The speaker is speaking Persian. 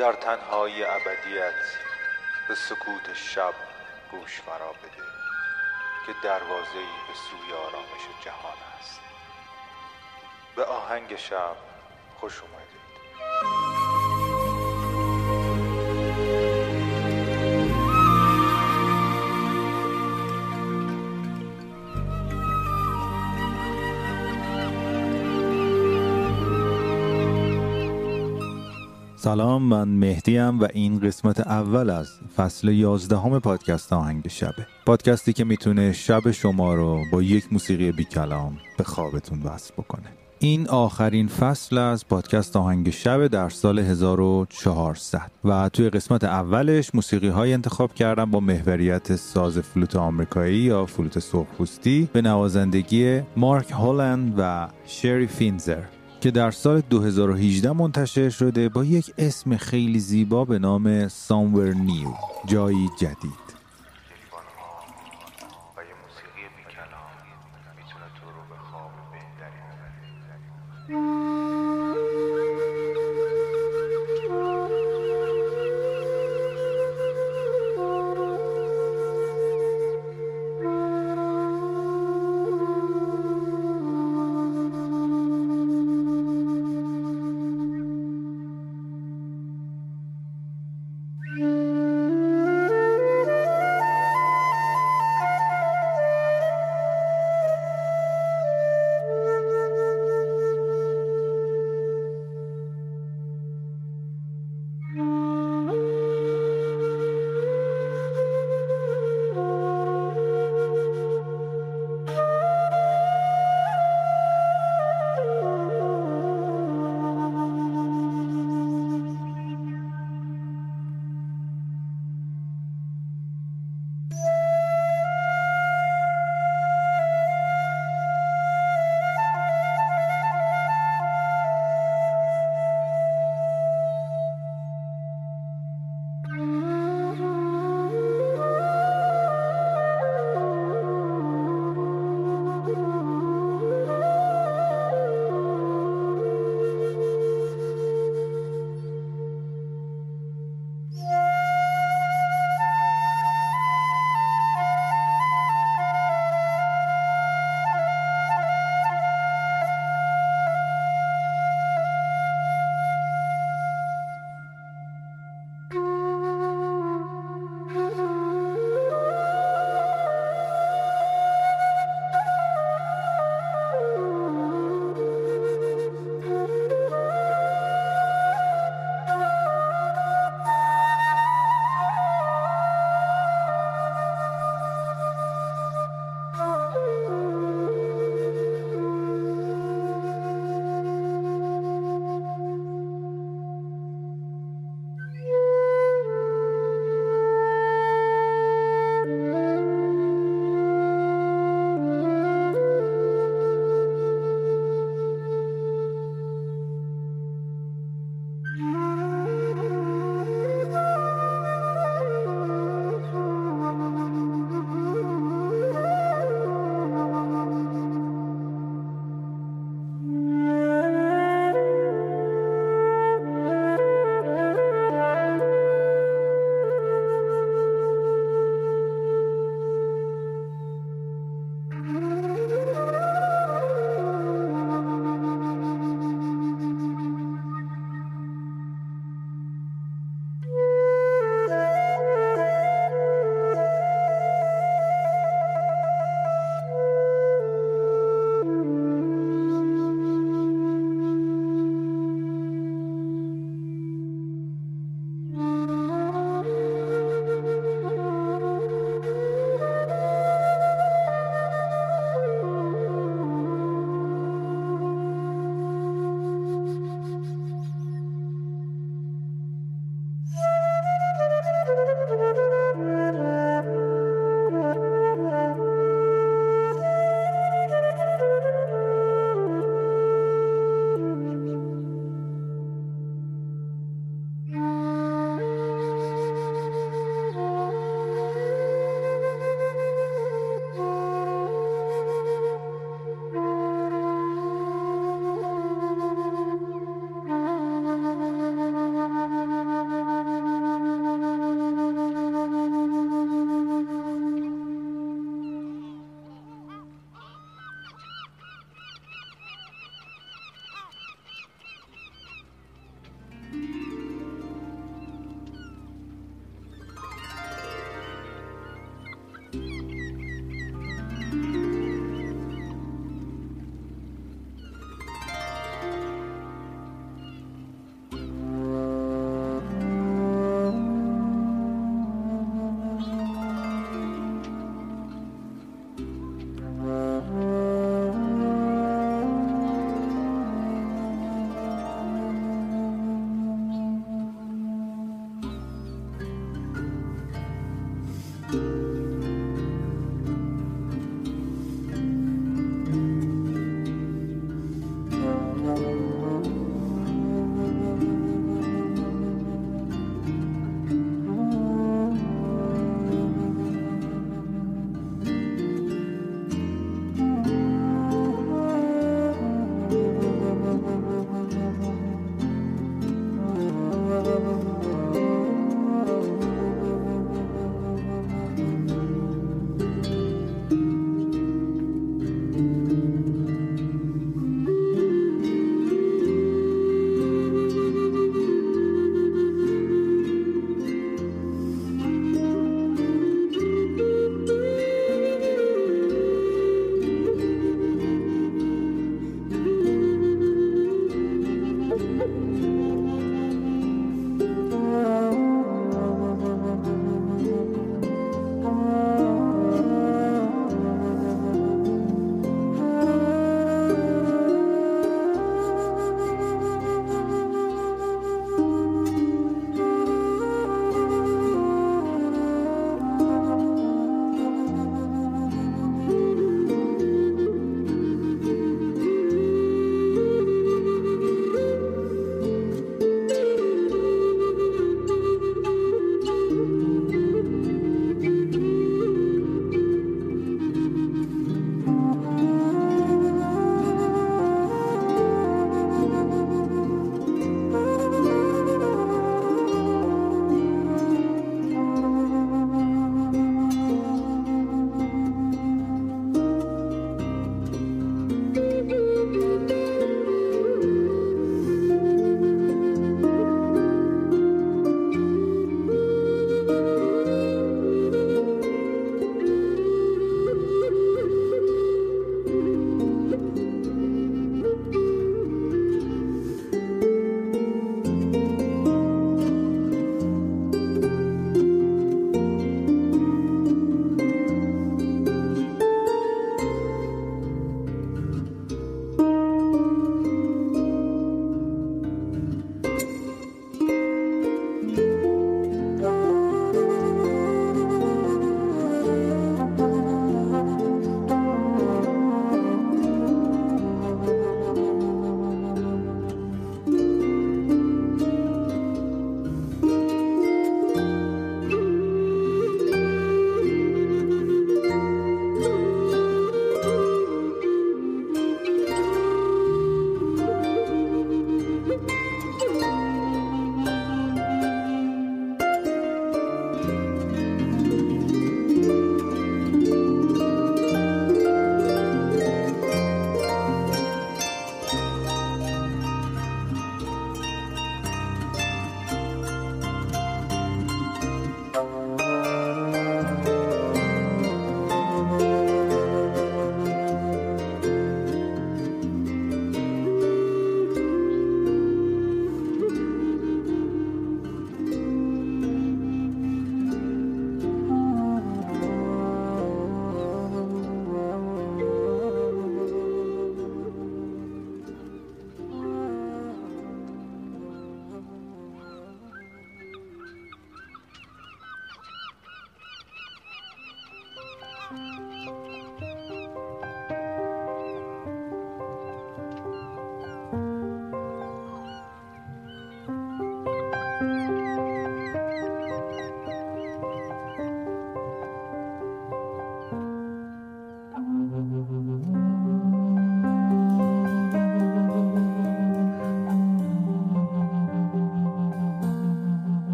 در تنهای ابدیت به سکوت شب گوش فرا بده که دروازه‌ای به سوی آرامش جهان است. به آهنگ شب خوش سلام من مهدیم و این قسمت اول از فصل یازدهم پادکست آهنگ شبه. پادکستی که می‌تونه شب شما رو با یک موسیقی بی کلام به خوابتون وصل بکنه. این آخرین فصل از پادکست آهنگ شب در سال 1400 و توی قسمت اولش موسیقی های انتخاب کردم با محوریت ساز فلوت آمریکایی یا فلوت سرخپوستی به نوازندگی مارک هولند و شری فینزر. که در سال 2018 منتشر شده با یک اسم خیلی زیبا به نام Somewhere New جایی جدید موسیقی mm-hmm. you.